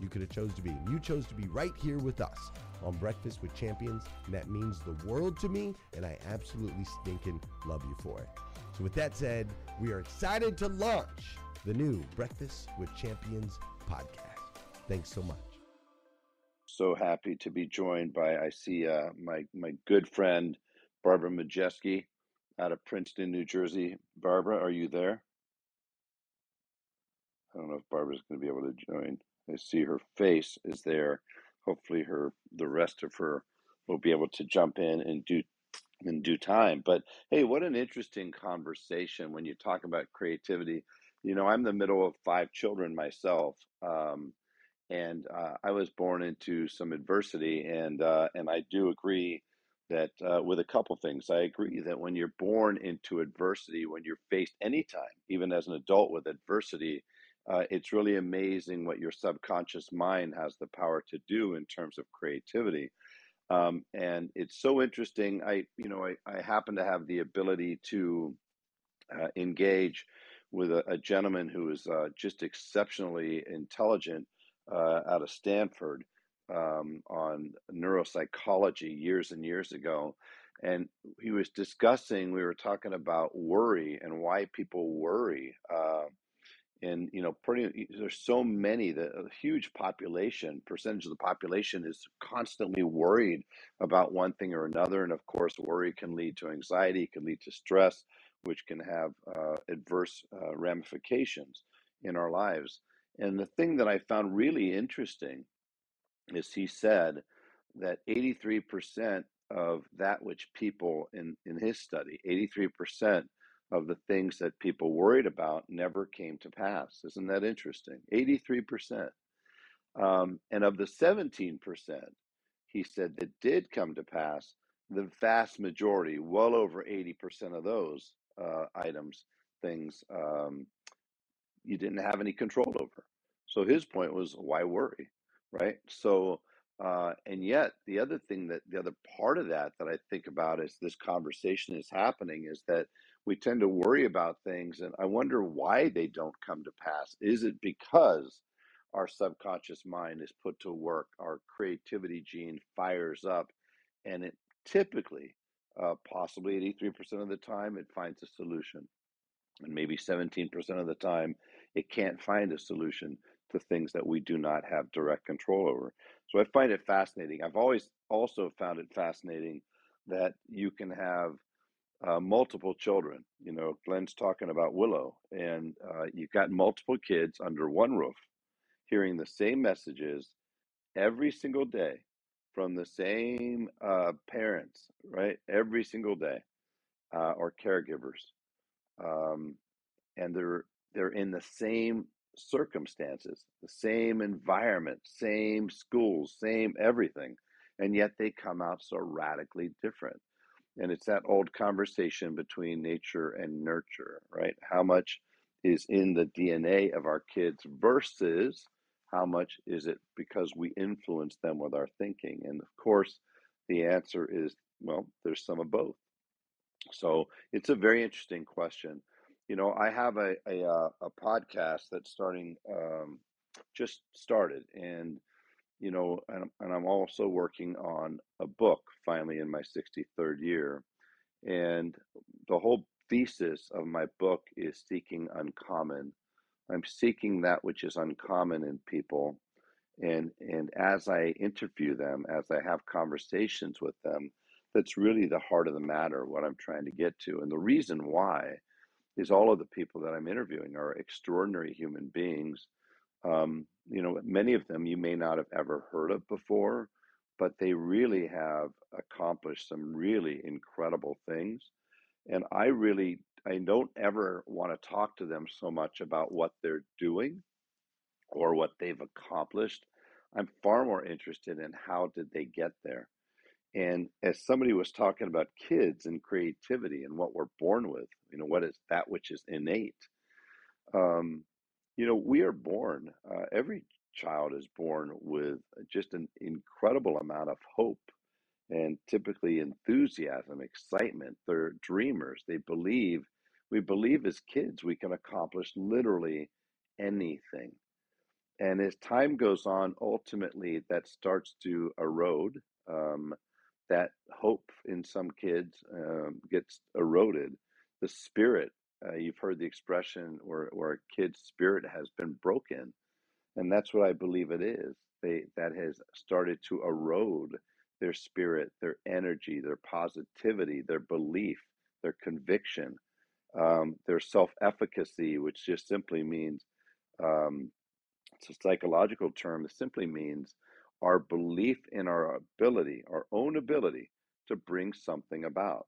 you could have chose to be, and you chose to be right here with us on Breakfast with Champions, and that means the world to me, and I absolutely stinking love you for it. So, with that said, we are excited to launch the new Breakfast with Champions podcast. Thanks so much. So happy to be joined by I see uh, my my good friend Barbara Majeski out of Princeton, New Jersey. Barbara, are you there? I don't know if Barbara's going to be able to join. I see her face is there hopefully her the rest of her will be able to jump in and do in due time. But hey, what an interesting conversation when you talk about creativity. You know, I'm the middle of five children myself, um, and uh, I was born into some adversity, and uh, and I do agree that uh, with a couple things. I agree that when you're born into adversity, when you're faced anytime, even as an adult with adversity, uh, it's really amazing what your subconscious mind has the power to do in terms of creativity. Um, and it's so interesting. I, you know, I, I happen to have the ability to uh, engage with a, a, gentleman who is uh, just exceptionally intelligent uh, out of Stanford um, on neuropsychology years and years ago. And he was discussing, we were talking about worry and why people worry. And you know pretty there's so many the a huge population percentage of the population is constantly worried about one thing or another and of course worry can lead to anxiety can lead to stress which can have uh, adverse uh, ramifications in our lives. And the thing that i found really interesting is he said that 83% of that which people in in his study 83% of the things that people worried about never came to pass. Isn't that interesting? 83%. Um, and of the 17%, he said that did come to pass, the vast majority, well over 80% of those uh, items, things, um, you didn't have any control over. So his point was, why worry, right? So, uh, and yet the other thing that the other part of that that I think about as this conversation is happening is that we tend to worry about things, and I wonder why they don't come to pass. Is it because our subconscious mind is put to work, our creativity gene fires up, and it typically, uh, possibly 83% of the time, it finds a solution and maybe 17% of the time it can't find a solution to things that we do not have direct control over. So I find it fascinating. I've always also found it fascinating that you can have uh, multiple children. You know, Glenn's talking about Willow, and uh, you've got multiple kids under one roof hearing the same messages every single day from the same uh, parents, right? Every single day, uh, or caregivers um, and they're they're in the same circumstances, the same environment, same schools, same everything, and yet they come out so radically different. And it's that old conversation between nature and nurture, right? How much is in the DNA of our kids versus how much is it because we influence them with our thinking? And of course, the answer is well, there's some of both. So it's a very interesting question. You know, I have a a, uh, a podcast that's starting, um, just started, and you know, and, and I'm also working on a book finally in my 63rd year, and the whole thesis of my book is seeking uncommon. I'm seeking that which is uncommon in people, and and as I interview them, as I have conversations with them, that's really the heart of the matter, what I'm trying to get to. And the reason why is all of the people that I'm interviewing are extraordinary human beings. Um, you know, many of them you may not have ever heard of before, but they really have accomplished some really incredible things. And I really, I don't ever want to talk to them so much about what they're doing or what they've accomplished. I'm far more interested in how did they get there and as somebody was talking about kids and creativity and what we're born with, you know, what is that which is innate? Um, you know, we are born, uh, every child is born with just an incredible amount of hope and typically enthusiasm, excitement. They're dreamers. They believe, we believe as kids we can accomplish literally anything. And as time goes on, ultimately that starts to erode. Um, that hope in some kids um, gets eroded. The spirit, uh, you've heard the expression where, where a kid's spirit has been broken. And that's what I believe it is. They, that has started to erode their spirit, their energy, their positivity, their belief, their conviction, um, their self efficacy, which just simply means um, it's a psychological term. It simply means our belief in our ability, our own ability to bring something about.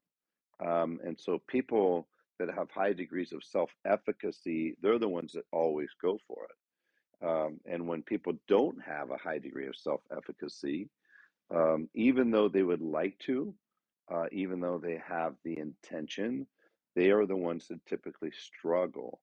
Um, and so people that have high degrees of self efficacy, they're the ones that always go for it. Um, and when people don't have a high degree of self efficacy, um, even though they would like to, uh, even though they have the intention, they are the ones that typically struggle.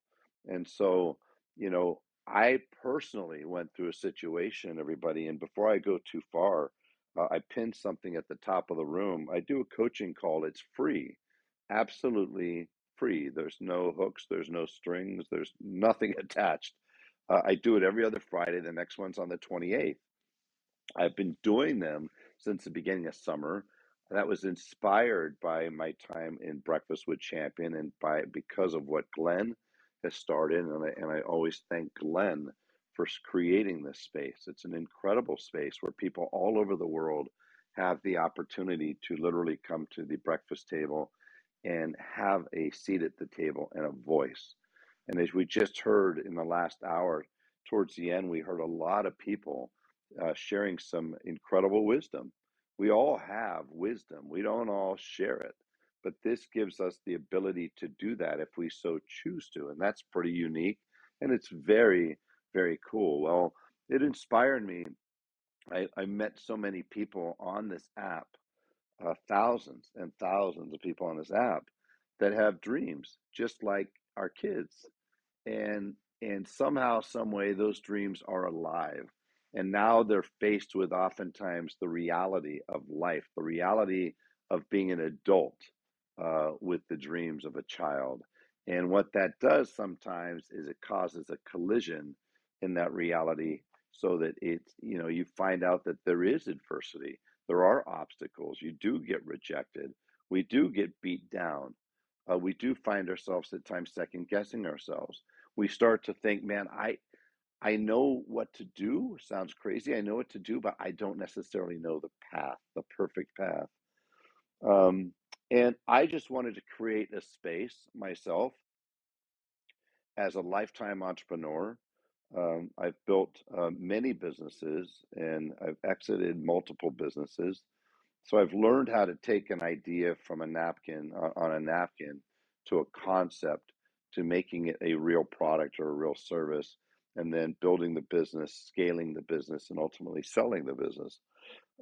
And so, you know, I personally went through a situation, everybody, and before I go too far, uh, I pinned something at the top of the room. I do a coaching call. It's free, absolutely free. There's no hooks, there's no strings, there's nothing attached. Uh, I do it every other Friday. The next one's on the 28th. I've been doing them since the beginning of summer. That was inspired by my time in Breakfast with Champion and by because of what Glenn has started, and I, and I always thank Glenn for creating this space. It's an incredible space where people all over the world have the opportunity to literally come to the breakfast table and have a seat at the table and a voice. And as we just heard in the last hour, towards the end, we heard a lot of people uh, sharing some incredible wisdom. We all have wisdom, we don't all share it. But this gives us the ability to do that if we so choose to. And that's pretty unique. And it's very, very cool. Well, it inspired me. I, I met so many people on this app, uh, thousands and thousands of people on this app that have dreams, just like our kids. And and somehow, some way, those dreams are alive. And now they're faced with oftentimes the reality of life, the reality of being an adult uh, with the dreams of a child. And what that does sometimes is it causes a collision in that reality so that it's, you know, you find out that there is adversity, there are obstacles, you do get rejected, we do get beat down, uh, we do find ourselves at times second guessing ourselves. We start to think, man, I, I know what to do. Sounds crazy. I know what to do, but I don't necessarily know the path, the perfect path. Um, and I just wanted to create a space myself as a lifetime entrepreneur. Um, I've built uh, many businesses and I've exited multiple businesses. So I've learned how to take an idea from a napkin uh, on a napkin to a concept to making it a real product or a real service and then building the business, scaling the business, and ultimately selling the business.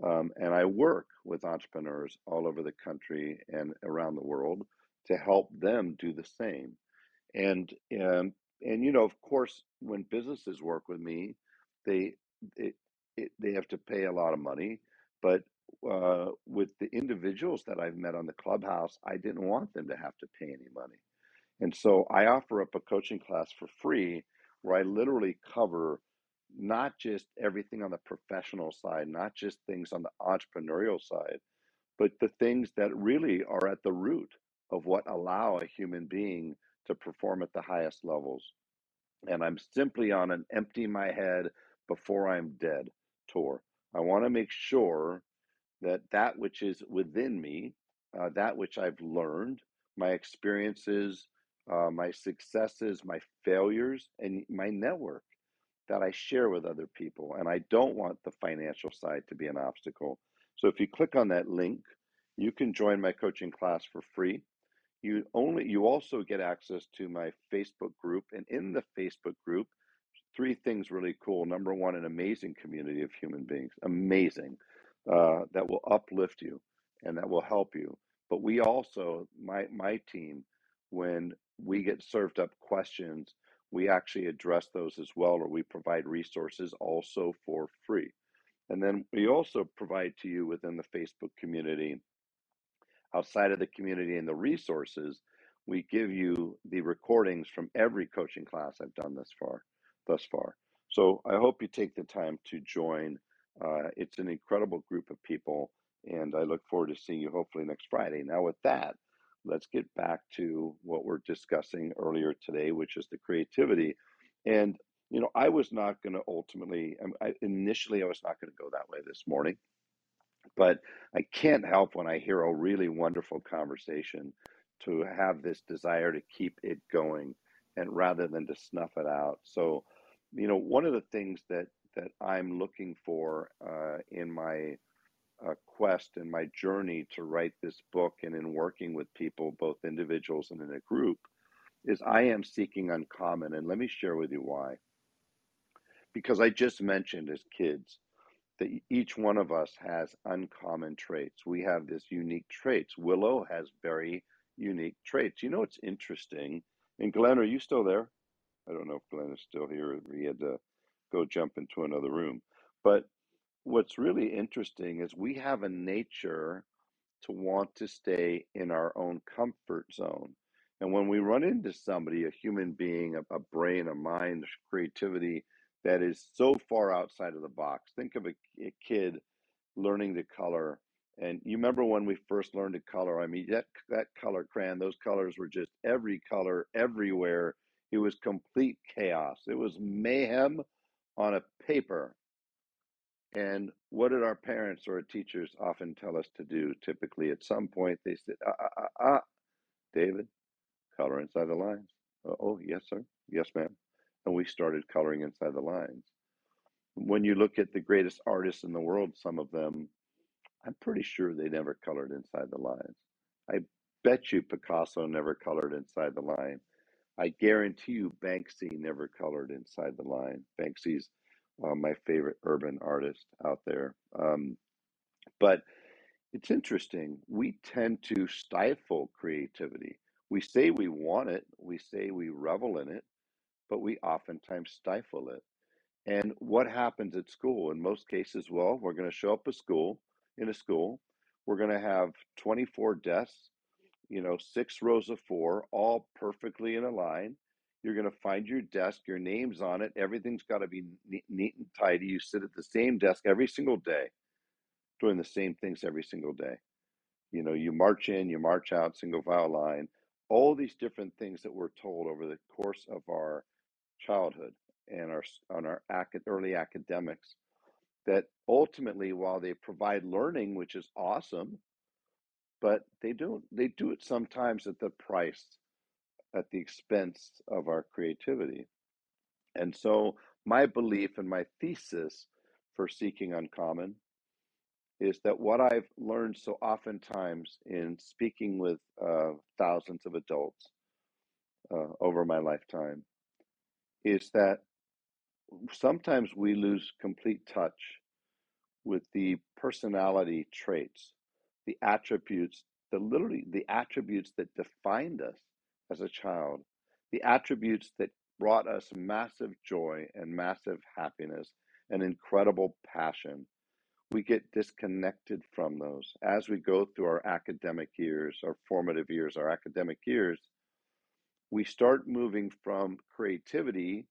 Um, and I work with entrepreneurs all over the country and around the world to help them do the same. And and and you know, of course, when businesses work with me, they it, it, they have to pay a lot of money. But uh, with the individuals that I've met on the clubhouse, I didn't want them to have to pay any money. And so I offer up a coaching class for free where I literally cover not just everything on the professional side, not just things on the entrepreneurial side, but the things that really are at the root of what allow a human being to perform at the highest levels. And I'm simply on an empty my head before I'm dead tour. I want to make sure that that which is within me, uh, that which I've learned, my experiences, uh, my successes, my failures, and my network that I share with other people. And I don't want the financial side to be an obstacle. So if you click on that link, you can join my coaching class for free. You only you also get access to my Facebook group, and in the Facebook group, three things really cool. Number one, an amazing community of human beings, amazing, uh, that will uplift you and that will help you. But we also, my my team, when we get served up questions we actually address those as well, or we provide resources also for free. And then we also provide to you within the Facebook community, outside of the community and the resources, we give you the recordings from every coaching class I've done thus far. Thus far. So I hope you take the time to join. Uh, it's an incredible group of people, and I look forward to seeing you hopefully next Friday. Now, with that, let's get back to what we're discussing earlier today, which is the creativity. And you know, I was not going to ultimately. Um, I, initially, I was not going to go that way this morning, but I can't help when I hear a really wonderful conversation to have this desire to keep it going, and rather than to snuff it out. So, you know, one of the things that that I'm looking for uh, in my uh, quest and my journey to write this book and in working with people, both individuals and in a group, is I am seeking uncommon. And let me share with you why. Because I just mentioned as kids that each one of us has uncommon traits. We have this unique traits. Willow has very unique traits. You know, it's interesting. And Glenn, are you still there? I don't know if Glenn is still here. He had to go jump into another room. But what's really interesting is we have a nature to want to stay in our own comfort zone. And when we run into somebody, a human being, a, a brain, a mind, creativity that is so far outside of the box, think of a, a kid learning to color. And you remember when we first learned to color? I mean, that that color crayon, those colors were just every color everywhere It was complete chaos. It was mayhem on a paper. And what did our parents or our teachers often tell us to do? Typically, at some point, they said, ah, ah, ah, ah, David, color inside the lines. Oh, yes, sir. Yes, ma'am. And we started coloring inside the lines. When you look at the greatest artists in the world, some of them, I'm pretty sure they never colored inside the lines. I bet you Picasso never colored inside the line. I guarantee you Banksy never colored inside the line. Banksy's uh, my favorite urban artist out there. Um, but it's interesting. We tend to stifle creativity. We say we want it, we say we revel in it, but we oftentimes stifle it. And what happens at school? In most cases, well, we're going to show up at school in a school. We're going to have 24 desks, you know, six rows of four, all perfectly in a line. You're going to find your desk, your name's on it. Everything's got to be neat, and tidy. You sit at the same desk every single day, doing the same things every single day. You know, you march in, you march out, single file line, all these different things that we're told over the course of our childhood and our on our early academics that ultimately while they provide learning which is awesome but they don't they do it sometimes at the price at the expense of our creativity. And so my belief and my thesis for seeking uncommon is that what i've learned so oftentimes in speaking with uh, thousands of adults uh, over my lifetime is that sometimes we lose complete touch with the personality traits, the attributes, the literally the attributes that defined us as a child, the attributes that brought us massive joy and massive happiness and incredible passion. We get disconnected from those as we go through our academic years, our formative years, our academic years. We start moving from creativity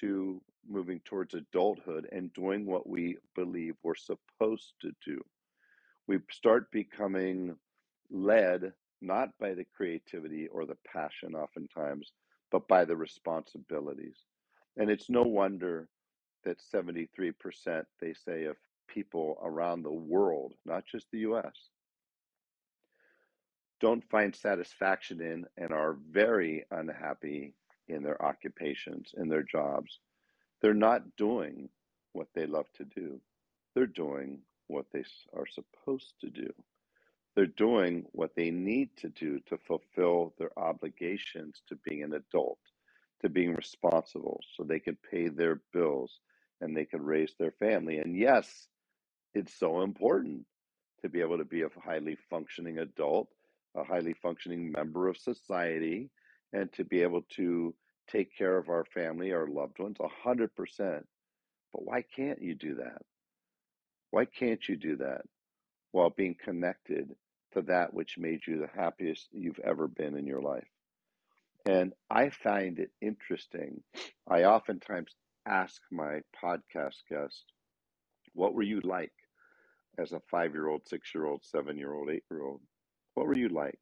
to moving towards adulthood and doing what we believe we're supposed to do. We start becoming led not by the creativity or the passion, oftentimes, but by the responsibilities. And it's no wonder that 73%, they say, of people around the world, not just the US, don't find satisfaction in and are very unhappy in their occupations, in their jobs they're not doing what they love to do. They're doing what they are supposed to do. They're doing what they need to do to fulfill their obligations to being an adult, to being responsible, so they can pay their bills and they can raise their family. And yes, it's so important to be able to be a highly functioning adult, a highly functioning member of society, and to be able to take care of our family, our loved ones, 100%. But why can't you do that? Why can't you do that while being connected to that which made you the happiest you've ever been in your life? And I find it interesting. I oftentimes ask my podcast guests, What were you like as a five year old, six year old, seven year old, eight year old? What were you like?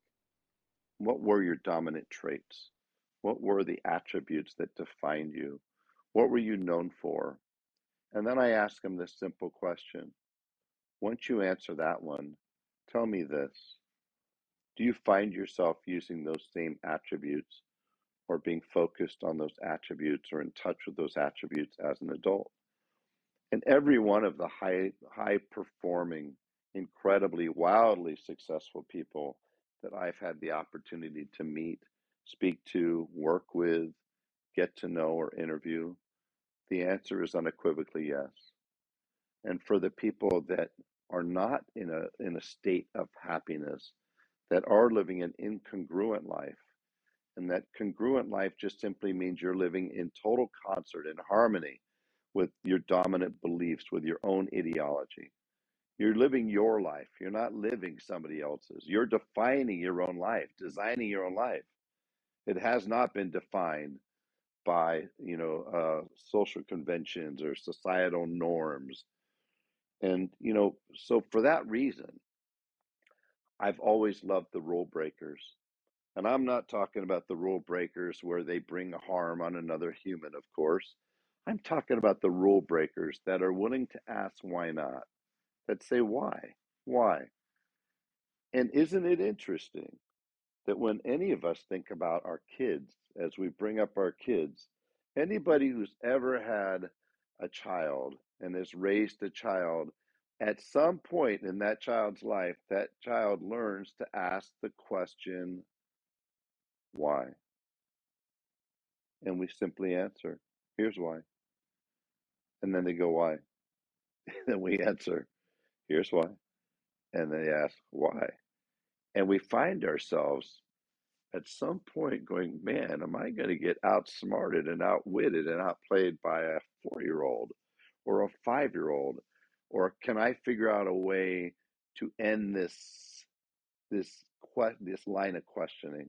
What were your dominant traits? What were the attributes that defined you? What were you known for? And then I ask them this simple question. Once you answer that one, tell me this. Do you find yourself using those same attributes or being focused on those attributes or in touch with those attributes as an adult? And every one of the high high performing, incredibly wildly successful people that I've had the opportunity to meet speak to, work with, get to know, or interview? The answer is unequivocally yes. And for the people that are not in a, in a state of happiness, that are living an incongruent life, and that congruent life just simply means you're living in total concert and harmony with your dominant beliefs, with your own ideology. You're living your life. You're not living somebody else's. You're defining your own life, designing your own life. It has not been defined by you know uh, social conventions or societal norms, and you know so for that reason, I've always loved the rule breakers. And I'm not talking about the rule breakers where they bring harm on another human, of course. I'm talking about the rule breakers that are willing to ask why not, that say why, why. And isn't it interesting that when any of us think about our kids, as we bring up our kids, anybody who's ever had a child and has raised a child, at some point in that child's life, that child learns to ask the question, why? And we simply answer, here's why. And then they go, why? And we answer, here's why. And they ask, why? And we find ourselves at some point going, man, am I going to get outsmarted and outwitted and outplayed by a four year old or a five year old? Or can I figure out a way to end this this this line of questioning?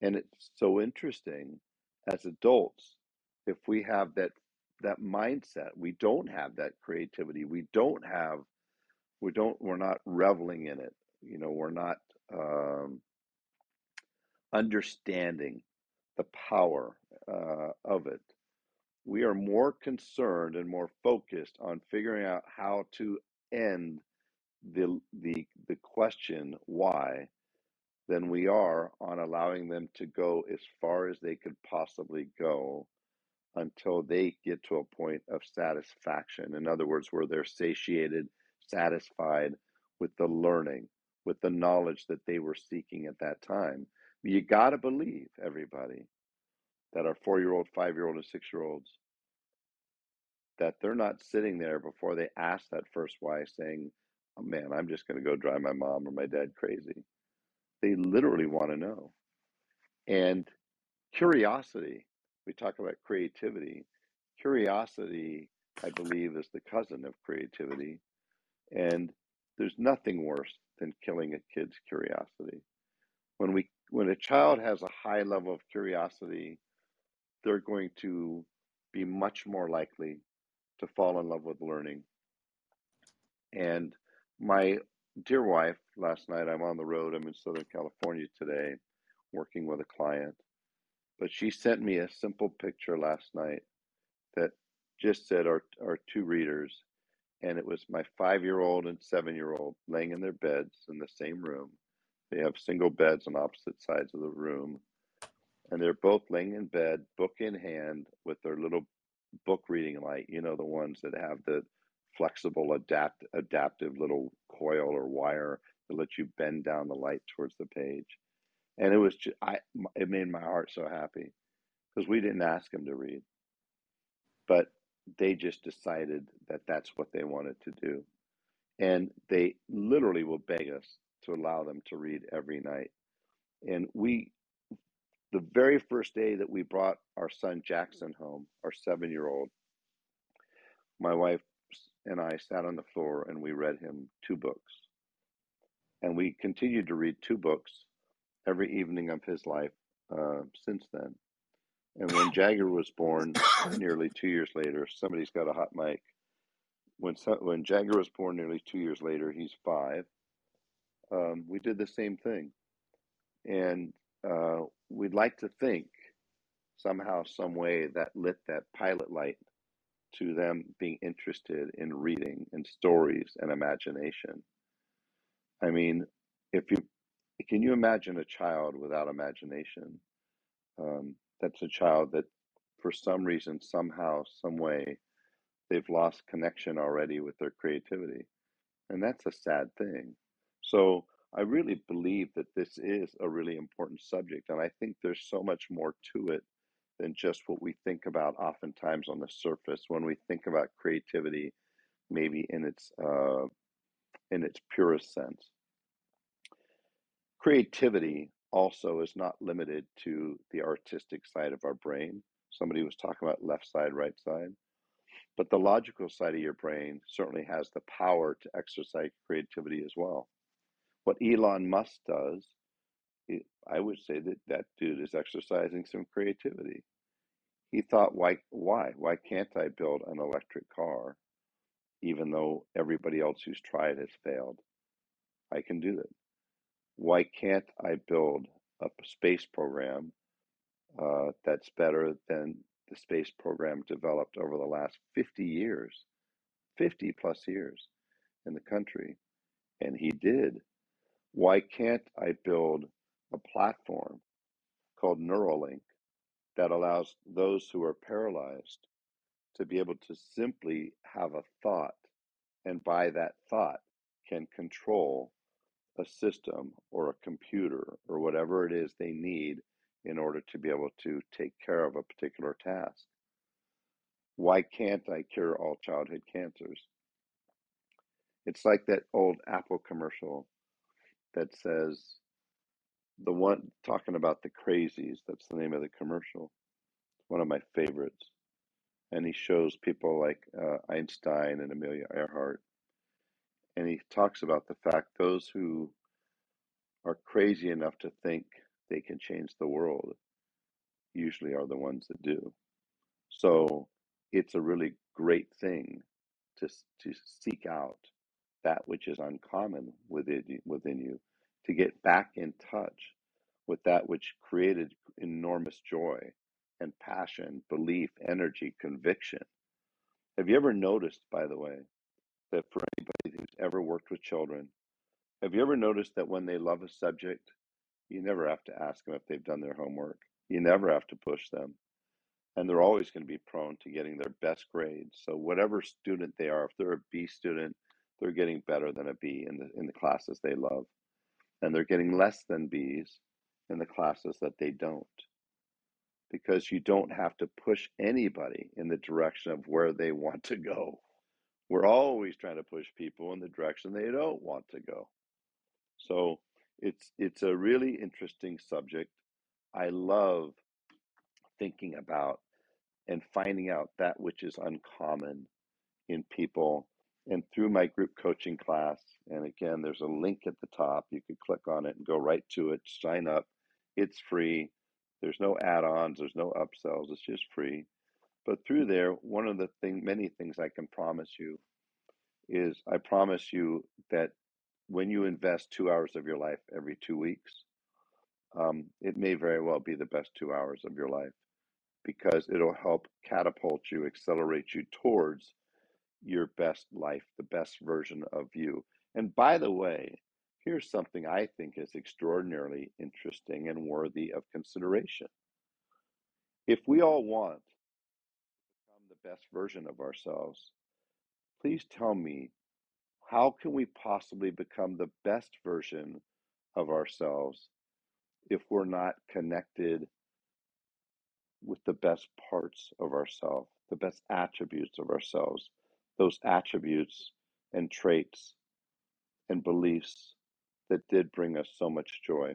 And it's so interesting as adults, if we have that that mindset, we don't have that creativity. We don't have we don't we're not reveling in it. You know, we're not um, understanding the power uh, of it. We are more concerned and more focused on figuring out how to end the the the question why than we are on allowing them to go as far as they could possibly go until they get to a point of satisfaction. In other words, where they're satiated, satisfied with the learning, with the knowledge that they were seeking at that time. You got to believe, everybody, that our four year old, five year old, and six year olds, that they're not sitting there before they ask that first why saying, oh, man, I'm just going to go drive my mom or my dad crazy. They literally want to know. And curiosity, we talk about creativity. Curiosity, I believe, is the cousin of creativity. And there's nothing worse than killing a kid's curiosity. When we when a child has a high level of curiosity, they're going to be much more likely to fall in love with learning. And my dear wife, last night I'm on the road, I'm in Southern California today working with a client, but she sent me a simple picture last night that just said our, our two readers, and it was my five year old and seven year old laying in their beds in the same room. They have single beds on opposite sides of the room, and they're both laying in bed, book in hand, with their little book reading light. You know, the ones that have the flexible, adapt adaptive little coil or wire that lets you bend down the light towards the page. And it was just, I it made my heart so happy because we didn't ask them to read, but they just decided that that's what they wanted to do, and they literally will beg us to allow them to read every night. And we, the very first day that we brought our son Jackson home, our seven year old, my wife and I sat on the floor and we read him two books. And we continued to read two books every evening of his life uh, since then. And when Jagger was born, nearly two years later, somebody's got a hot mic. When when Jagger was born, nearly two years later, he's five. Um, we did the same thing, and uh, we'd like to think somehow, some way that lit that pilot light to them being interested in reading and stories and imagination. I mean, if you can you imagine a child without imagination? Um, that's a child that, for some reason, somehow, some way, they've lost connection already with their creativity, and that's a sad thing. So I really believe that this is a really important subject, and I think there's so much more to it than just what we think about oftentimes on the surface when we think about creativity, maybe in its uh, in its purest sense. Creativity also is not limited to the artistic side of our brain. Somebody was talking about left side, right side, but the logical side of your brain certainly has the power to exercise creativity as well. What Elon Musk does, I would say that that dude is exercising some creativity. He thought, why, why, why can't I build an electric car, even though everybody else who's tried has failed? I can do that. Why can't I build a space program uh, that's better than the space program developed over the last 50 years, 50 plus years in the country. And he did. Why can't I build a platform called Neuralink that allows those who are paralyzed to be able to simply have a thought and by that thought can control a system or a computer or whatever it is they need in order to be able to take care of a particular task. Why can't I cure all childhood cancers? It's like that old Apple commercial that says, the one talking about the crazies, that's the name of the commercial. It's one of my favorites. And he shows people like uh, Einstein and Amelia Earhart. And he talks about the fact those who are crazy enough to think they can change the world usually are the ones that do. So it's a really great thing to, to seek out that which is uncommon within you, within you, to get back in touch with that which created enormous joy and passion, belief, energy, conviction. Have you ever noticed, by the way, that for anybody who's ever worked with children, have you ever noticed that when they love a subject, you never have to ask them if they've done their homework? You never have to push them. And they're always going to be prone to getting their best grades. So whatever student they are, if they're a B student, they're getting better than a B in the in the classes they love. And they're getting less than Bs in the classes that they don't. Because you don't have to push anybody in the direction of where they want to go. We're always trying to push people in the direction they don't want to go. So it's it's a really interesting subject. I love thinking about and finding out that which is uncommon in people and through my group coaching class and again there's a link at the top you could click on it and go right to it sign up it's free there's no add-ons there's no upsells it's just free but through there one of the thing many things i can promise you is i promise you that when you invest two hours of your life every two weeks, um, it may very well be the best two hours of your life because it'll help catapult you, accelerate you towards your best life, the best version of you. And by the way, here's something I think is extraordinarily interesting and worthy of consideration. If we all want best version of ourselves, please tell me how can we possibly become the best version of ourselves if we're not connected with the best parts of ourselves, the best attributes of ourselves, those attributes and traits and beliefs that did bring us so much joy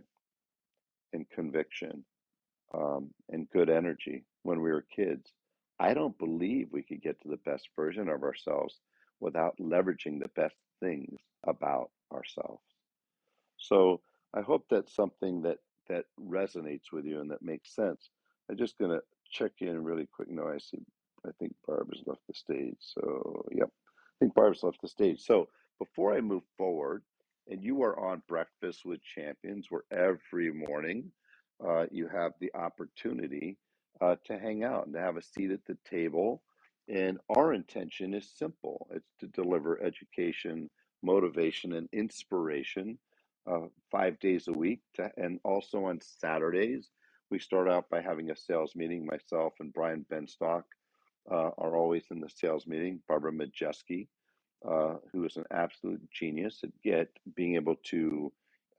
and conviction um, and good energy when we were kids. I don't believe we could get to the best version of ourselves without leveraging the best things about ourselves. So I hope that's something that that resonates with you and that makes sense. I'm just gonna check in really quick. No, I see. I think Barb has left the stage. So yep, I think Barb's left the stage. So before I move forward, and you are on Breakfast with Champions, where every morning uh, you have the opportunity uh, to hang out and to have a seat at the table and our intention is simple it's to deliver education, motivation, and inspiration uh, five days a week. To, and also on Saturdays, we start out by having a sales meeting. Myself and Brian Benstock uh, are always in the sales meeting. Barbara Majeski, uh, who is an absolute genius at get being able to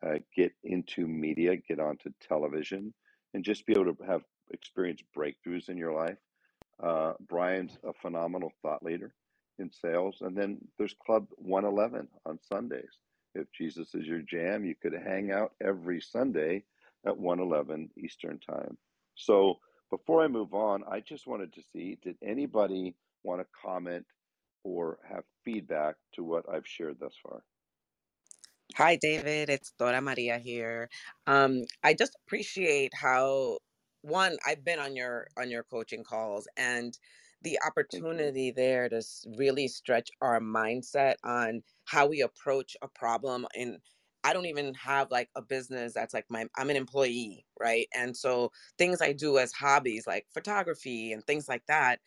uh, get into media, get onto television, and just be able to have experience breakthroughs in your life. Uh, Brian's a phenomenal thought leader in sales. And then there's Club 111 on Sundays. If Jesus is your jam, you could hang out every Sunday at 111 Eastern Time. So before I move on, I just wanted to see did anybody want to comment or have feedback to what I've shared thus far? Hi, David. It's Dora Maria here. Um, I just appreciate how one i've been on your on your coaching calls and the mm-hmm. opportunity there to really stretch our mindset on how we approach a problem and I don't even have like a business that's like my I'm an employee, right? And so things I do as hobbies like photography and things like that,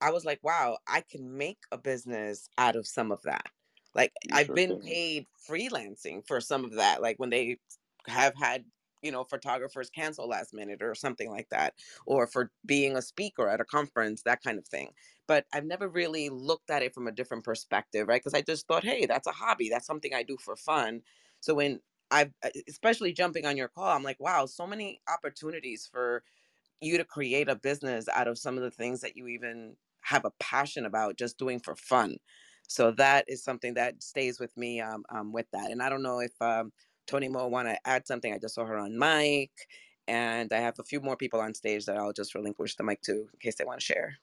I was like, wow, I can make a business out of some of that. Like I've been paid freelancing for some of that, like when they have had you know photographers cancel last minute or something like that or for being a speaker at a conference that kind of thing but i've never really looked at it from a different perspective right because i just thought hey that's a hobby that's something i do for fun so when i've uh, especially jumping on your call i'm like wow so many opportunities for you to create a business out of some of the things that you even have a passion about just doing for fun. So that is something that stays with me um, um, with that. And I don't know if um, Tony Mo want to add something. I just saw her on mic, and I have a few more people on stage that I'll just relinquish the mic to in case they want to share.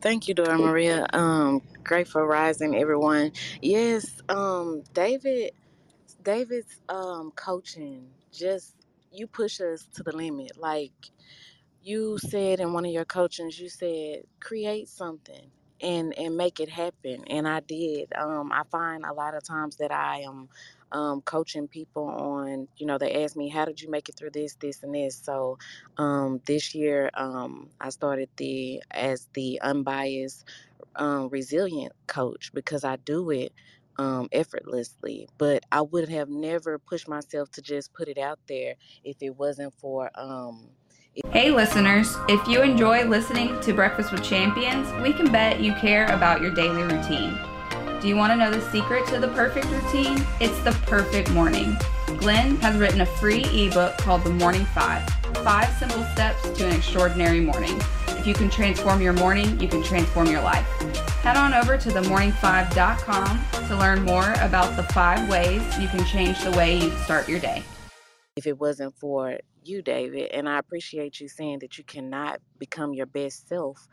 Thank you, Dora Maria. Um, grateful rising, everyone. Yes, um, David, David's um coaching just you push us to the limit. Like you said in one of your coachings, you said create something and and make it happen, and I did. Um, I find a lot of times that I am um, coaching people on, you know, they ask me, how did you make it through this, this, and this. So um, this year, um, I started the as the unbiased um, resilient coach because I do it um, effortlessly. But I would have never pushed myself to just put it out there if it wasn't for. Um, Hey, listeners, if you enjoy listening to Breakfast with Champions, we can bet you care about your daily routine. Do you want to know the secret to the perfect routine? It's the perfect morning. Glenn has written a free ebook called The Morning Five Five Simple Steps to an Extraordinary Morning. If you can transform your morning, you can transform your life. Head on over to themorning5.com to learn more about the five ways you can change the way you start your day. if it wasn't for you, David. And I appreciate you saying that you cannot become your best self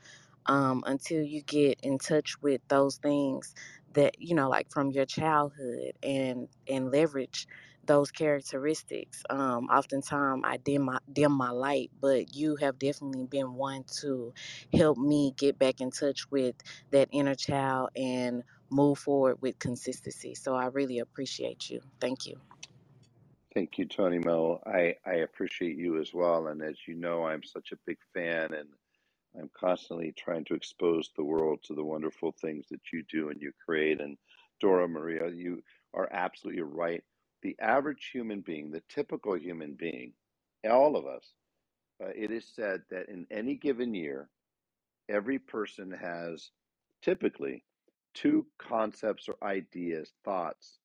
um, until you get in touch with those things that you know, like from your childhood, and and leverage those characteristics. Um, oftentimes, I dim my dim my light, but you have definitely been one to help me get back in touch with that inner child and move forward with consistency. So I really appreciate you. Thank you. Thank you, Tony Mo. I, I appreciate you as well. And as you know, I'm such a big fan and I'm constantly trying to expose the world to the wonderful things that you do and you create. And Dora Maria, you are absolutely right. The average human being, the typical human being, all of us, uh, it is said that in any given year, every person has typically two concepts or ideas, thoughts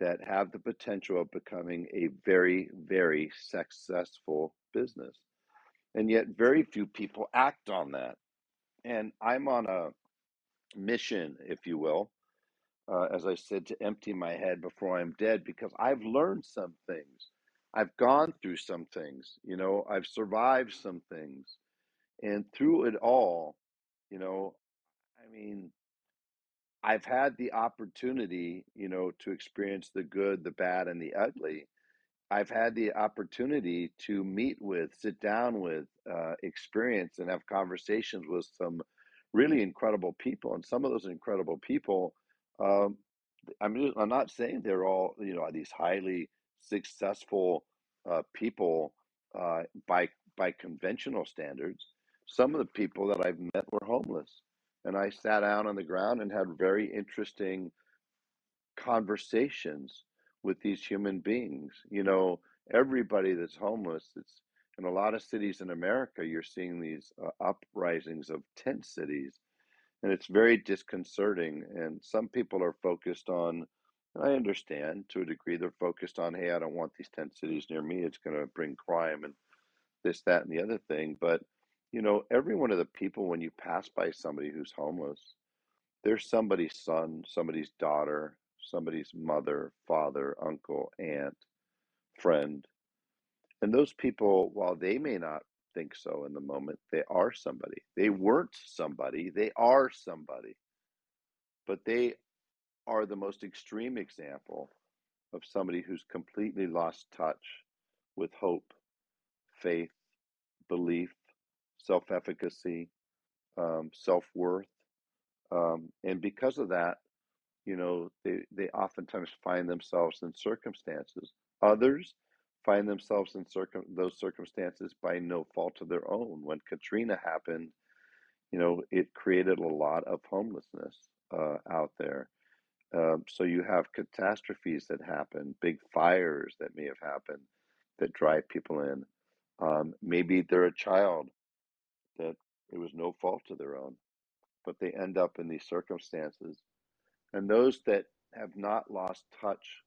that have the potential of becoming a very, very successful business. And yet, very few people act on that. And I'm on a mission, if you will, uh, as I said, to empty my head before I'm dead because I've learned some things. I've gone through some things, you know, I've survived some things. And through it all, you know, I mean, I've had the opportunity, you know, to experience the good, the bad, and the ugly. I've had the opportunity to meet with, sit down with, uh, experience, and have conversations with some really incredible people. And some of those incredible people, um, I'm just, I'm not saying they're all you know these highly successful uh, people uh, by by conventional standards. Some of the people that I've met were homeless, and I sat down on the ground and had very interesting conversations with these human beings. You know, everybody that's homeless, it's in a lot of cities in America, you're seeing these uh, uprisings of tent cities, and it's very disconcerting. And some people are focused on, I understand to a degree, they're focused on, hey, I don't want these tent cities near me. It's going to bring crime and this, that, and the other thing. But, you know, every one of the people, when you pass by somebody who's homeless, there's somebody's son, somebody's daughter, somebody's mother, father, uncle, aunt, friend. And those people, while they may not think so in the moment, they are somebody. They weren't somebody, they are somebody. But they are the most extreme example of somebody who's completely lost touch with hope, faith, belief, self efficacy, um, self worth. Um, and because of that, you know, they, they oftentimes find themselves in circumstances. Others find themselves in circum- those circumstances by no fault of their own. When Katrina happened, you know, it created a lot of homelessness uh, out there. Um, so you have catastrophes that happen, big fires that may have happened that drive people in. Um, maybe they're a child that it was no fault of their own, but they end up in these circumstances. And those that have not lost touch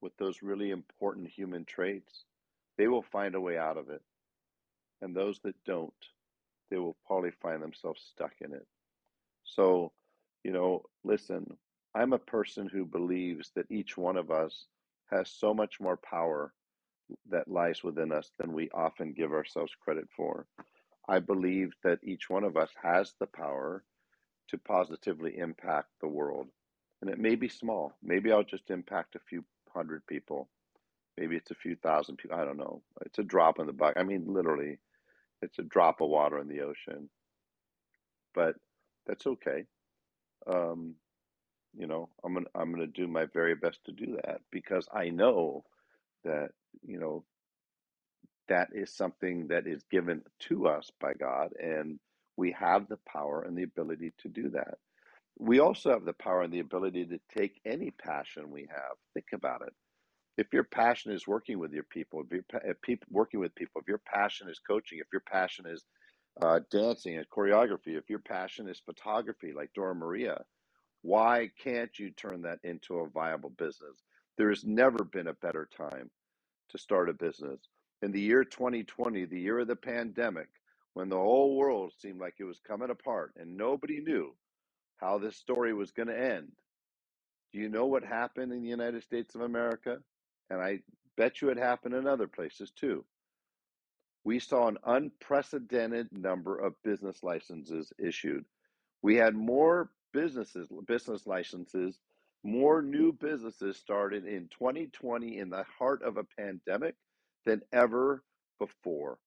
with those really important human traits, they will find a way out of it. And those that don't, they will probably find themselves stuck in it. So, you know, listen, I'm a person who believes that each one of us has so much more power that lies within us than we often give ourselves credit for. I believe that each one of us has the power to positively impact the world. And it may be small. Maybe I'll just impact a few hundred people. Maybe it's a few thousand people. I don't know. It's a drop in the bucket. I mean, literally, it's a drop of water in the ocean. But that's okay. Um, you know, I'm gonna I'm gonna do my very best to do that because I know that you know that is something that is given to us by God, and we have the power and the ability to do that. We also have the power and the ability to take any passion we have. Think about it. If your passion is working with your people, if if people, working with people, if your passion is coaching, if your passion is uh, dancing and choreography, if your passion is photography, like Dora Maria, why can't you turn that into a viable business? There has never been a better time to start a business. In the year 2020, the year of the pandemic, when the whole world seemed like it was coming apart and nobody knew how this story was going to end, do you know what happened in the United States of America? And I bet you it happened in other places too. We saw an unprecedented number of business licenses issued. We had more businesses, business licenses, more new businesses started in 2020 in the heart of a pandemic than ever before.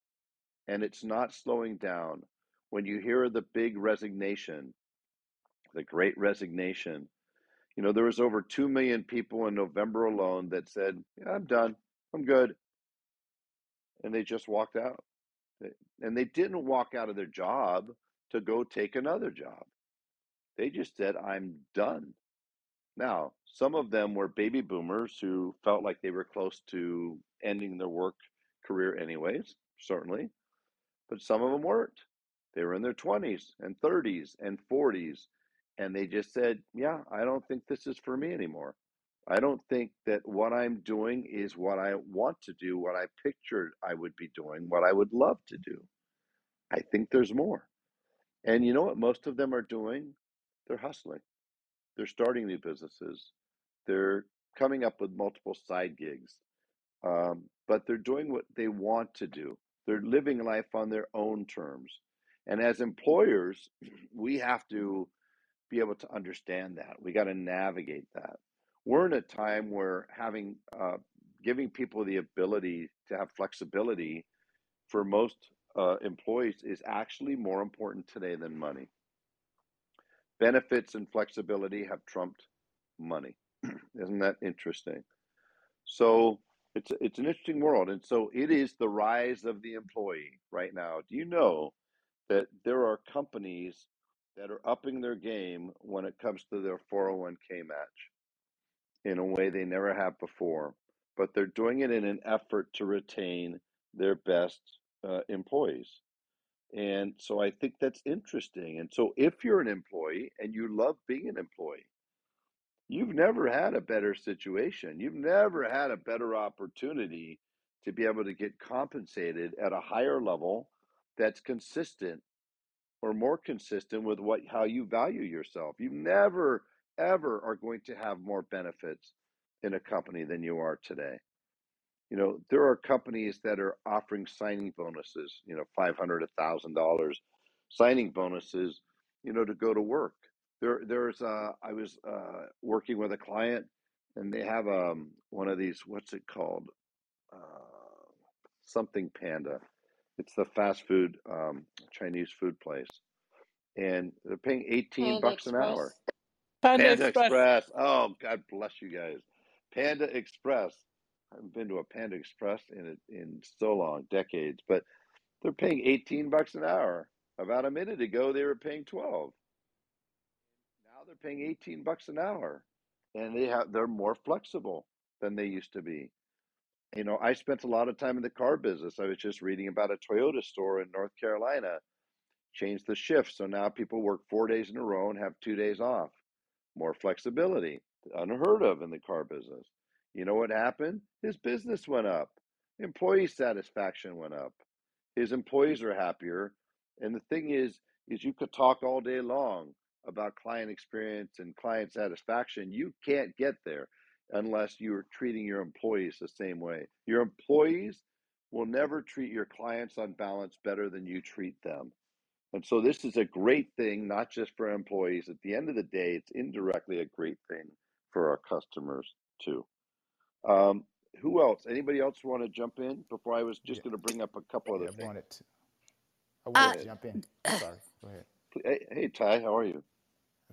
And it's not slowing down. When you hear the big resignation, the great resignation, you know, there was over 2 million people in November alone that said, yeah, I'm done. I'm good. And they just walked out. And they didn't walk out of their job to go take another job. They just said, I'm done. Now, some of them were baby boomers who felt like they were close to ending their work career, anyways, certainly, but some of them weren't. They were in their 20s and 30s and 40s, and they just said, Yeah, I don't think this is for me anymore. I don't think that what I'm doing is what I want to do, what I pictured I would be doing, what I would love to do. I think there's more. And you know what most of them are doing? They're hustling. They're starting new businesses. They're coming up with multiple side gigs. Um, but they're doing what they want to do. They're living life on their own terms. And as employers, we have to be able to understand that. We got to navigate that. We're in a time where having uh, giving people the ability to have flexibility for most uh, employees is actually more important today than money. Benefits and flexibility have trumped money. Isn't that interesting? So it's it's an interesting world, and so it is the rise of the employee right now. Do you know that there are companies that are upping their game when it comes to their 401k match in a way they never have before, but they're doing it in an effort to retain their best uh, employees. And so I think that's interesting. And so if you're an employee and you love being an employee, you've never had a better situation. You've never had a better opportunity to be able to get compensated at a higher level that's consistent or more consistent with what how you value yourself. You never ever are going to have more benefits in a company than you are today. You know, there are companies that are offering signing bonuses, you know, five hundred, a thousand dollars signing bonuses, you know, to go to work. There, there's, uh, I was uh, working with a client, and they have um one of these. What's it called? Uh, something Panda. It's the fast food um, Chinese food place, and they're paying eighteen Panda bucks an hour. Panda, Panda Express. Express. Oh, God bless you guys. Panda Express. I haven't been to a Panda Express in in so long, decades, but they're paying 18 bucks an hour. About a minute ago, they were paying 12. Now they're paying 18 bucks an hour, and they have they're more flexible than they used to be. You know, I spent a lot of time in the car business. I was just reading about a Toyota store in North Carolina changed the shift. So now people work four days in a row and have two days off. More flexibility, unheard of in the car business. You know what happened? His business went up. Employee satisfaction went up. His employees are happier. And the thing is, is you could talk all day long about client experience and client satisfaction. You can't get there unless you're treating your employees the same way. Your employees will never treat your clients on balance better than you treat them. And so this is a great thing, not just for employees. At the end of the day, it's indirectly a great thing for our customers too. Um, who else? Anybody else want to jump in before I was just yeah. going to bring up a couple other yeah, things? I wanted to. I wanted uh, to jump in. Sorry. Go ahead. Hey, hey, Ty, how are you?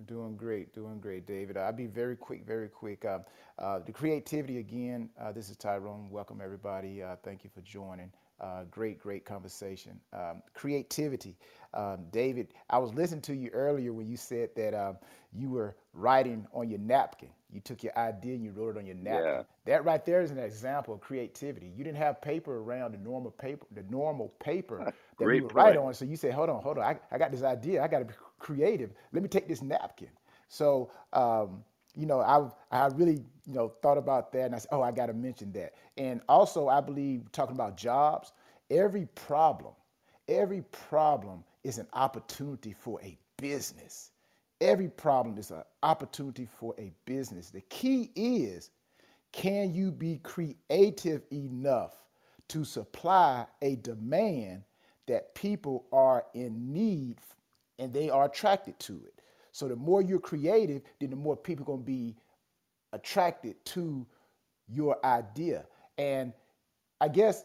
Doing great, doing great, David. I'll be very quick, very quick. Uh, uh, the creativity again. Uh, this is Tyrone. Welcome everybody. Uh, thank you for joining. Uh, great, great conversation. Um, creativity. Um, David, I was listening to you earlier when you said that um, you were writing on your napkin. You took your idea and you wrote it on your napkin. Yeah. That right there is an example of creativity. You didn't have paper around the normal paper, the normal paper that you would write on. So you said, hold on, hold on. I, I got this idea. I got to be creative. Let me take this napkin. So, um, you know, I I really you know thought about that, and I said, oh, I got to mention that. And also, I believe talking about jobs, every problem, every problem is an opportunity for a business. Every problem is an opportunity for a business. The key is, can you be creative enough to supply a demand that people are in need and they are attracted to it? So the more you're creative, then the more people are going to be attracted to your idea. And I guess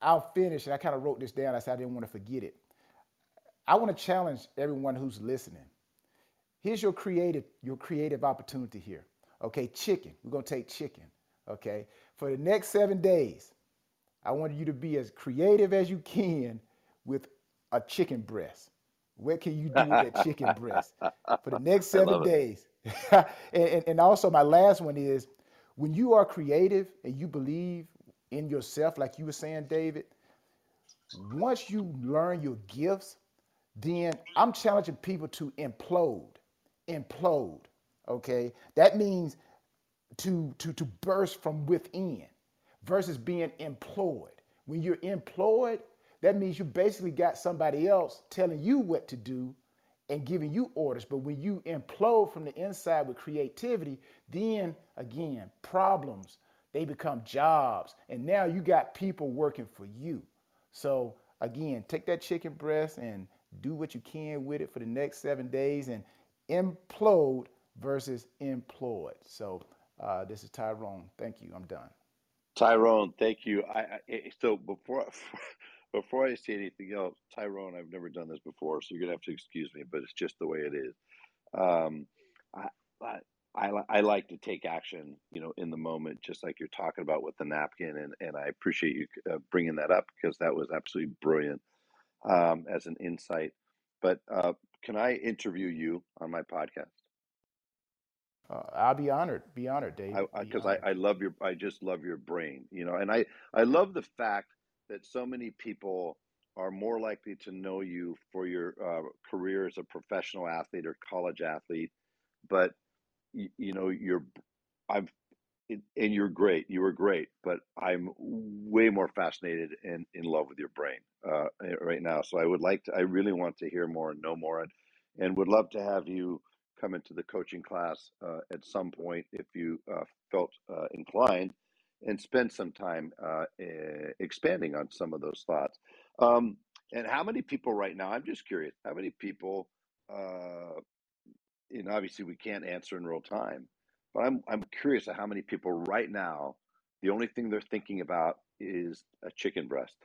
I'll finish, and I kind of wrote this down. I said I didn't want to forget it. I want to challenge everyone who's listening. Here's your creative, your creative opportunity here. Okay, chicken. We're gonna take chicken. Okay, for the next seven days, I want you to be as creative as you can with a chicken breast. What can you do with that chicken breast for the next seven days? and, and, and also, my last one is when you are creative and you believe in yourself, like you were saying, David, once you learn your gifts, then I'm challenging people to implode, implode. Okay, that means to to to burst from within versus being employed. When you're employed, that means you basically got somebody else telling you what to do and giving you orders. But when you implode from the inside with creativity, then again, problems, they become jobs. And now you got people working for you. So again, take that chicken breast and do what you can with it for the next seven days and implode versus employed. So uh, this is Tyrone. Thank you. I'm done. Tyrone, thank you. I, I so before before I say anything else, Tyrone, I've never done this before, so you're gonna have to excuse me, but it's just the way it is. Um, I, I, I, I like to take action, you know, in the moment, just like you're talking about with the napkin, and and I appreciate you uh, bringing that up because that was absolutely brilliant um, as an insight. But uh, can I interview you on my podcast? Uh, I'll be honored. Be honored, Dave. Because I, I, I, love your, I just love your brain, you know, and I, I love the fact that so many people are more likely to know you for your uh, career as a professional athlete or college athlete, but you, you know you're I'm and you're great. You were great, but I'm way more fascinated and in love with your brain uh, eh, right now. So I would like to. I really want to hear more and know more, and, and would love to have you come into the coaching class uh, at some point if you uh, felt uh, inclined and spend some time uh, eh, expanding on some of those thoughts. Um, and how many people right now? I'm just curious. How many people? Uh, and obviously, we can't answer in real time, but I'm I'm curious how many people right now. The only thing they're thinking about is a chicken breast.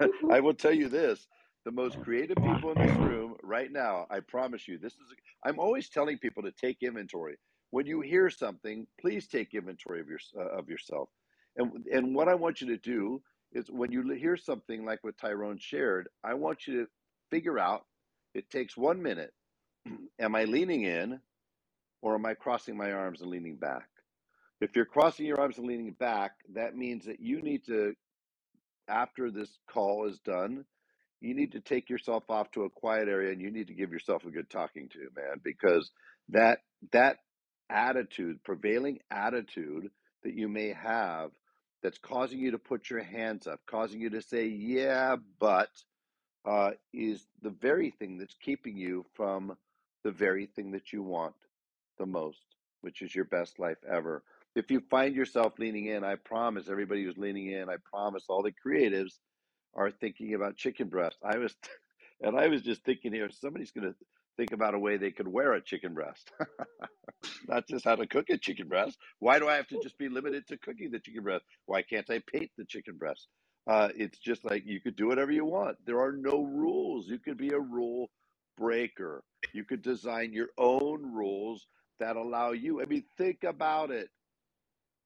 I will tell you this: the most creative people in this room right now. I promise you, this is. I'm always telling people to take inventory. When you hear something, please take inventory of your uh, of yourself. And and what I want you to do is when you hear something like what Tyrone shared, I want you to figure out. It takes one minute. Am I leaning in, or am I crossing my arms and leaning back? If you're crossing your arms and leaning back, that means that you need to, after this call is done, you need to take yourself off to a quiet area and you need to give yourself a good talking to, man, because that that attitude, prevailing attitude that you may have that's causing you to put your hands up, causing you to say, yeah, but uh, is the very thing that's keeping you from the very thing that you want the most, which is your best life ever. If you find yourself leaning in, I promise everybody who's leaning in, I promise all the creatives are thinking about chicken breast. I was, and I was just thinking here, somebody's going to think about a way they could wear a chicken breast, not just how to cook a chicken breast. Why do I have to just be limited to cooking the chicken breast? Why can't I paint the chicken breast? Uh, it's just like you could do whatever you want. There are no rules. You could be a rule breaker. You could design your own rules that allow you. I mean, think about it.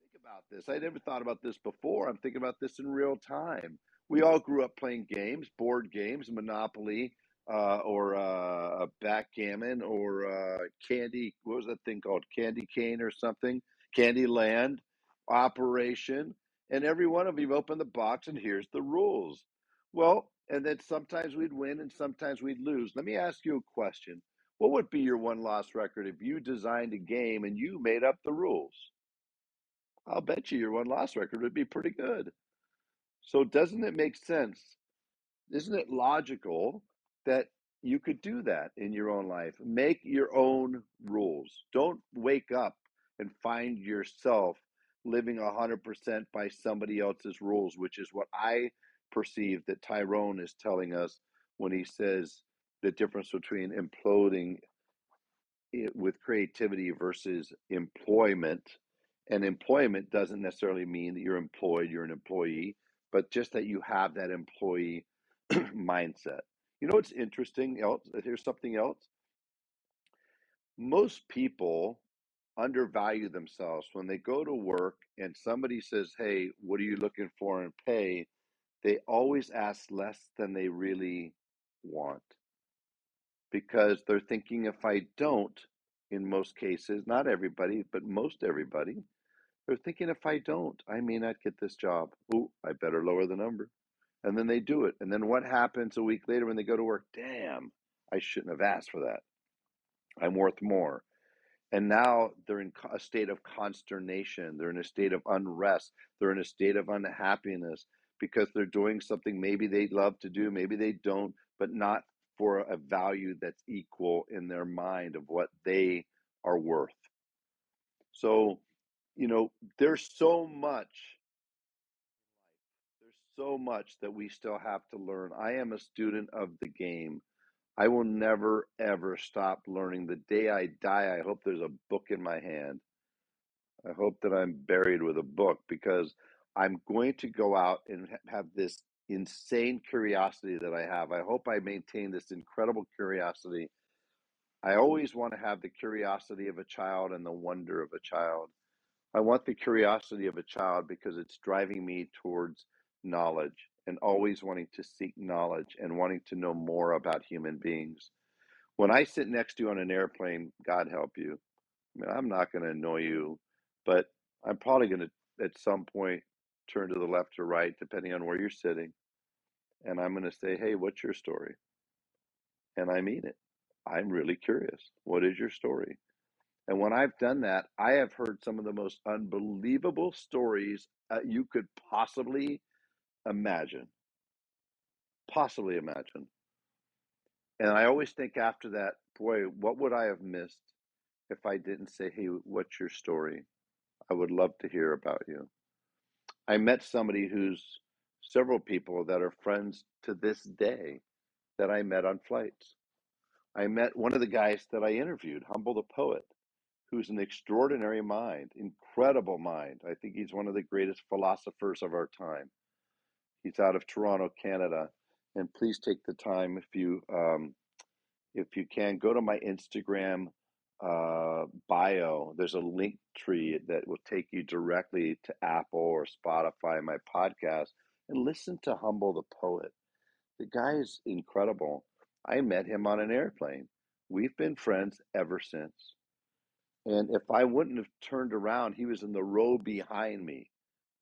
Think about this. I never thought about this before. I'm thinking about this in real time. We all grew up playing games, board games, Monopoly, uh, or uh, backgammon or uh, candy. What was that thing called? Candy cane or something? Candy Land operation. And every one of you open the box and here's the rules. Well, and then sometimes we'd win and sometimes we'd lose. Let me ask you a question. What would be your won loss record if you designed a game and you made up the rules? I'll bet you your won loss record would be pretty good. So, doesn't it make sense? Isn't it logical that you could do that in your own life. Make your own rules. Don't wake up and find yourself living 100% by somebody else's rules, which is what I perceive that Tyrone is telling us when he says the difference between imploding with creativity versus employment. And employment doesn't necessarily mean that you're employed, you're an employee, but just that you have that employee mindset. You know what's interesting? Else, here's something else. Most people undervalue themselves when they go to work and somebody says, "Hey, what are you looking for in pay?" They always ask less than they really want because they're thinking if I don't, in most cases, not everybody, but most everybody, they're thinking if I don't, I may not get this job. Ooh, I better lower the number and then they do it. And then what happens a week later when they go to work? Damn, I shouldn't have asked for that. I'm worth more. And now they're in a state of consternation. They're in a state of unrest. They're in a state of unhappiness because they're doing something maybe they love to do, maybe they don't, but not for a value that's equal in their mind of what they are worth. So, you know, there's so much so much that we still have to learn. I am a student of the game. I will never, ever stop learning. The day I die, I hope there's a book in my hand. I hope that I'm buried with a book because I'm going to go out and have this insane curiosity that I have. I hope I maintain this incredible curiosity. I always want to have the curiosity of a child and the wonder of a child. I want the curiosity of a child because it's driving me towards knowledge and always wanting to seek knowledge and wanting to know more about human beings. When I sit next to you on an airplane, God help you. I mean, I'm not going to annoy you, but I'm probably going to at some point turn to the left or right, depending on where you're sitting. And I'm going to say, hey, what's your story? And I mean it. I'm really curious. What is your story? And when I've done that, I have heard some of the most unbelievable stories uh, you could possibly imagine, possibly imagine. And I always think after that, boy, what would I have missed if I didn't say, hey, what's your story? I would love to hear about you. I met somebody who's several people that are friends to this day that I met on flights. I met one of the guys that I interviewed, Humble the Poet, who's an extraordinary mind, incredible mind. I think he's one of the greatest philosophers of our time. He's out of Toronto, Canada. And please take the time if you um, if you can go to my Instagram uh, bio. There's a link tree that will take you directly to Apple or Spotify, my podcast, and listen to Humble the Poet. The guy is incredible. I met him on an airplane. We've been friends ever since. And if I wouldn't have turned around, he was in the row behind me.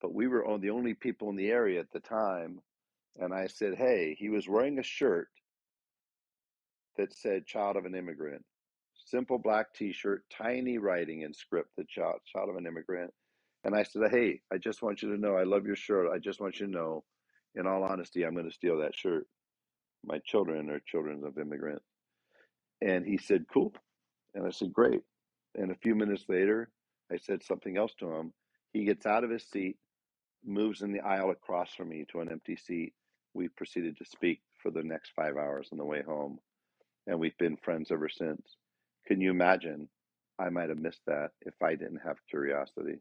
But we were the only people in the area at the time. And I said, Hey, he was wearing a shirt that said child of an immigrant. Simple black t shirt, tiny writing in script, the child, child of an immigrant. And I said, Hey, I just want you to know I love your shirt. I just want you to know, in all honesty, I'm going to steal that shirt. My children are children of immigrants. And he said, Cool. And I said, Great. And a few minutes later, I said something else to him. He gets out of his seat, moves in the aisle across from me to an empty seat. We proceeded to speak for the next five hours on the way home. And we've been friends ever since. Can you imagine? I might have missed that if I didn't have curiosity.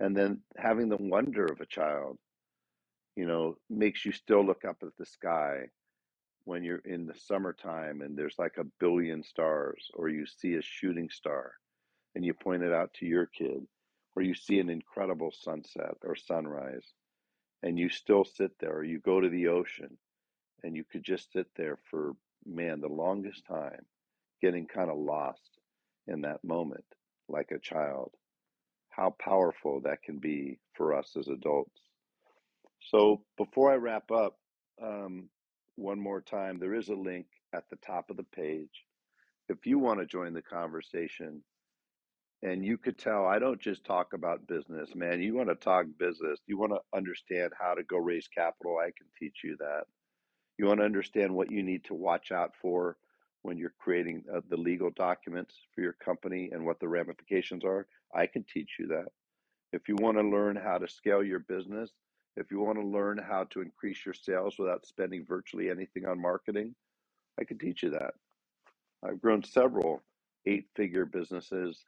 And then having the wonder of a child, you know, makes you still look up at the sky when you're in the summertime and there's like a billion stars, or you see a shooting star and you point it out to your kid, or you see an incredible sunset or sunrise and you still sit there, or you go to the ocean and you could just sit there for, man, the longest time, getting kind of lost in that moment like a child. How powerful that can be for us as adults. So before I wrap up, um, one more time, there is a link at the top of the page. If you want to join the conversation, and you could tell I don't just talk about business, man. You want to talk business. You want to understand how to go raise capital. I can teach you that. You want to understand what you need to watch out for when you're creating uh, the legal documents for your company and what the ramifications are. I can teach you that. If you want to learn how to scale your business, if you want to learn how to increase your sales without spending virtually anything on marketing, I can teach you that. I've grown several eight figure businesses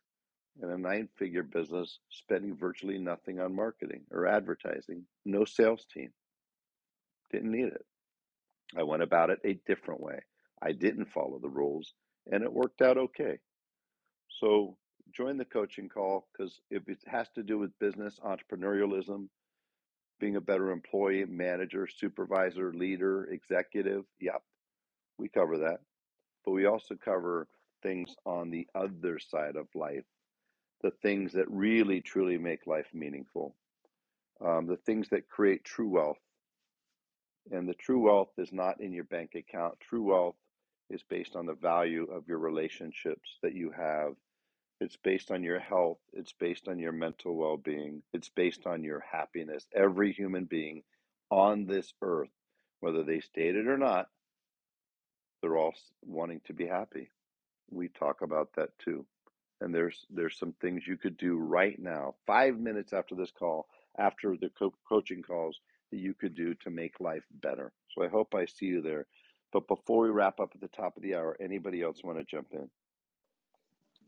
and a nine figure business spending virtually nothing on marketing or advertising, no sales team. Didn't need it. I went about it a different way. I didn't follow the rules and it worked out okay. So join the coaching call because if it has to do with business, entrepreneurialism, being a better employee, manager, supervisor, leader, executive. Yep, we cover that. But we also cover things on the other side of life, the things that really, truly make life meaningful, um, the things that create true wealth. And the true wealth is not in your bank account. True wealth is based on the value of your relationships that you have it's based on your health. It's based on your mental well being. It's based on your happiness. Every human being on this earth, whether they state it or not, they're all wanting to be happy. We talk about that too. And there's there's some things you could do right now, five minutes after this call, after the co- coaching calls, that you could do to make life better. So I hope I see you there. But before we wrap up at the top of the hour, anybody else want to jump in?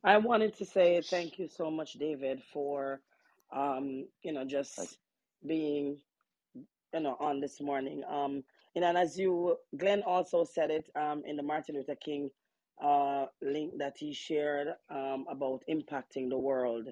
I wanted to say thank you so much, David, for um, you know, just being, you know, on this morning. Um, you know, and as you Glenn also said it um in the Martin Luther King uh link that he shared um about impacting the world.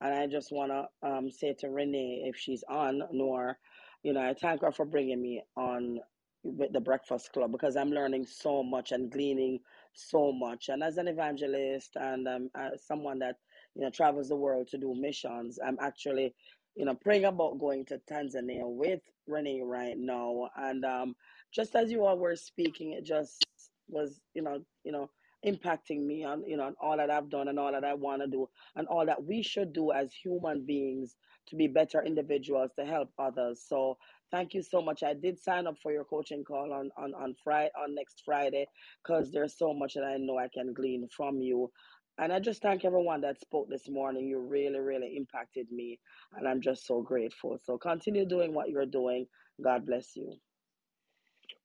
And I just wanna um say to Renee if she's on, nor, you know, I thank her for bringing me on with the Breakfast Club because I'm learning so much and gleaning so much. And as an evangelist and um, uh, someone that you know travels the world to do missions, I'm actually you know praying about going to Tanzania with Renee right now. And um, just as you all were speaking, it just was you know you know impacting me on you know on all that I've done and all that I want to do and all that we should do as human beings to be better individuals to help others. So Thank you so much. I did sign up for your coaching call on on on Friday on next Friday because there's so much that I know I can glean from you. And I just thank everyone that spoke this morning. You really, really impacted me, and I'm just so grateful. So continue doing what you're doing. God bless you.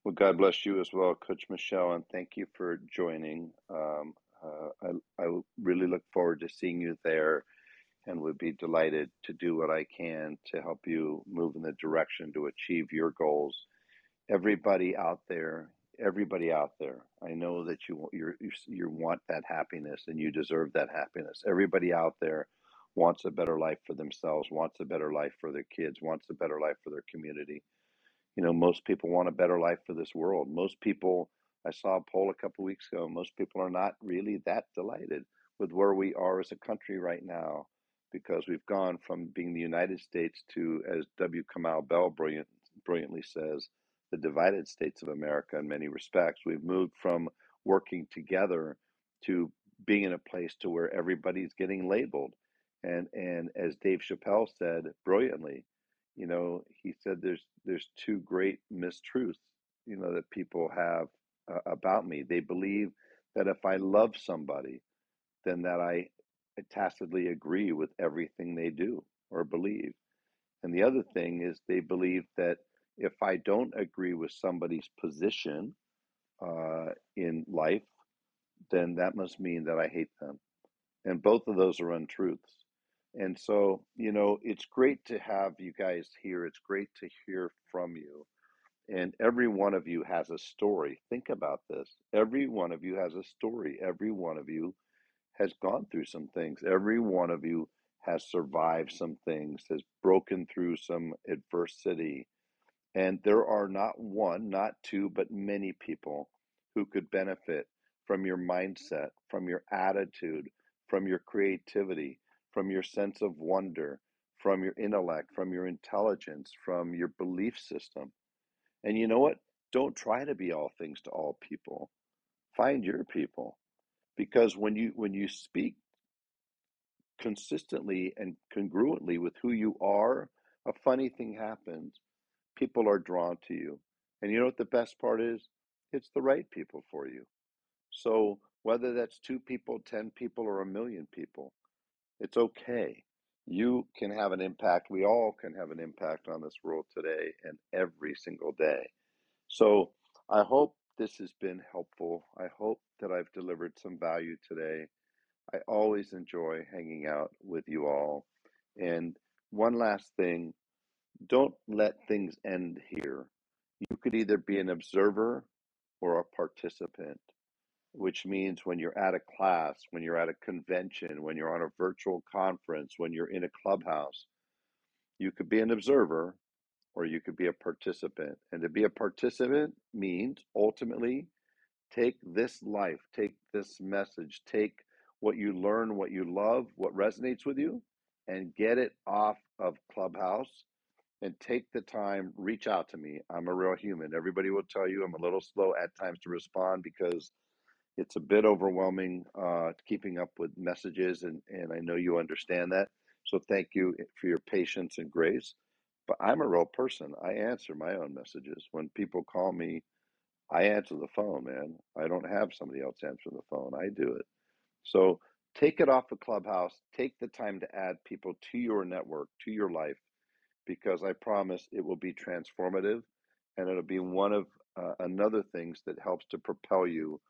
Well, God bless you as well, Coach Michelle, and thank you for joining. Um, uh, I, I really look forward to seeing you there and would be delighted to do what I can to help you move in the direction to achieve your goals everybody out there, everybody out there, I know that you you you want that happiness and you deserve that happiness. Everybody out there wants a better life for themselves, wants a better life for their kids, wants a better life for their community. You know, most people want a better life for this world. Most people, I saw a poll a couple weeks ago, most people are not really that delighted with where we are as a country right now because we've gone from being the United States to, as W. Kamau Bell brilliant, brilliantly says, the divided states of America in many respects. We've moved from working together to being in a place to where everybody's getting labeled. And and as Dave Chappelle said brilliantly, you know, he said there's there's two great mistruths, you know, that people have uh, about me. They believe that if I love somebody, then that I tacitly agree with everything they do or believe. And the other thing is they believe that if I don't agree with somebody's position uh, in life, then that must mean that I hate them. And both of those are untruths. And so, you know, it's great to have you guys here. It's great to hear from you. And every one of you has a story. Think about this. Every one of you has a story. Every one of you has gone through some things. Every one of you has survived some things, has broken through some adversity. And there are not one, not two, but many people who could benefit from your mindset, from your attitude, from your creativity, from your sense of wonder, from your intellect, from your intelligence, from your belief system. And you know what? Don't try to be all things to all people. Find your people because when you when you speak consistently and congruently with who you are a funny thing happens people are drawn to you and you know what the best part is it's the right people for you so whether that's two people 10 people or a million people it's okay you can have an impact we all can have an impact on this world today and every single day so i hope this has been helpful. I hope that I've delivered some value today. I always enjoy hanging out with you all. And one last thing don't let things end here. You could either be an observer or a participant, which means when you're at a class, when you're at a convention, when you're on a virtual conference, when you're in a clubhouse, you could be an observer or you could be a participant. And to be a participant means ultimately take this life, take this message, take what you learn, what you love, what resonates with you, and get it off of Clubhouse and take the time, reach out to me. I'm a real human. Everybody will tell you I'm a little slow at times to respond because it's a bit overwhelming uh, keeping up with messages, and, and I know you understand that. So thank you for your patience and grace. But I'm a real person. I answer my own messages. When people call me, I answer the phone, man. I don't have somebody else answer the phone. I do it. So take it off of Clubhouse. Take the time to add people to your network, to your life, because I promise it will be transformative and it'll be one of uh, another things that helps to propel you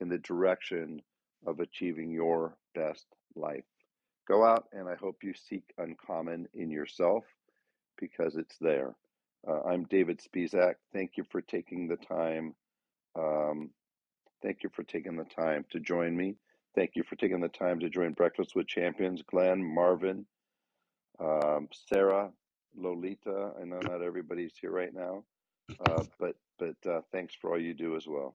in the direction of achieving your best life. Go out and I hope you seek uncommon in yourself because it's there. Uh, I'm David Spizak. Thank you for taking the time. Um, thank you for taking the time to join me. Thank you for taking the time to join Breakfast with Champions. Glenn, Marvin, um, Sarah, Lolita. I know not everybody's here right now, uh, but but uh, thanks for all you do as well.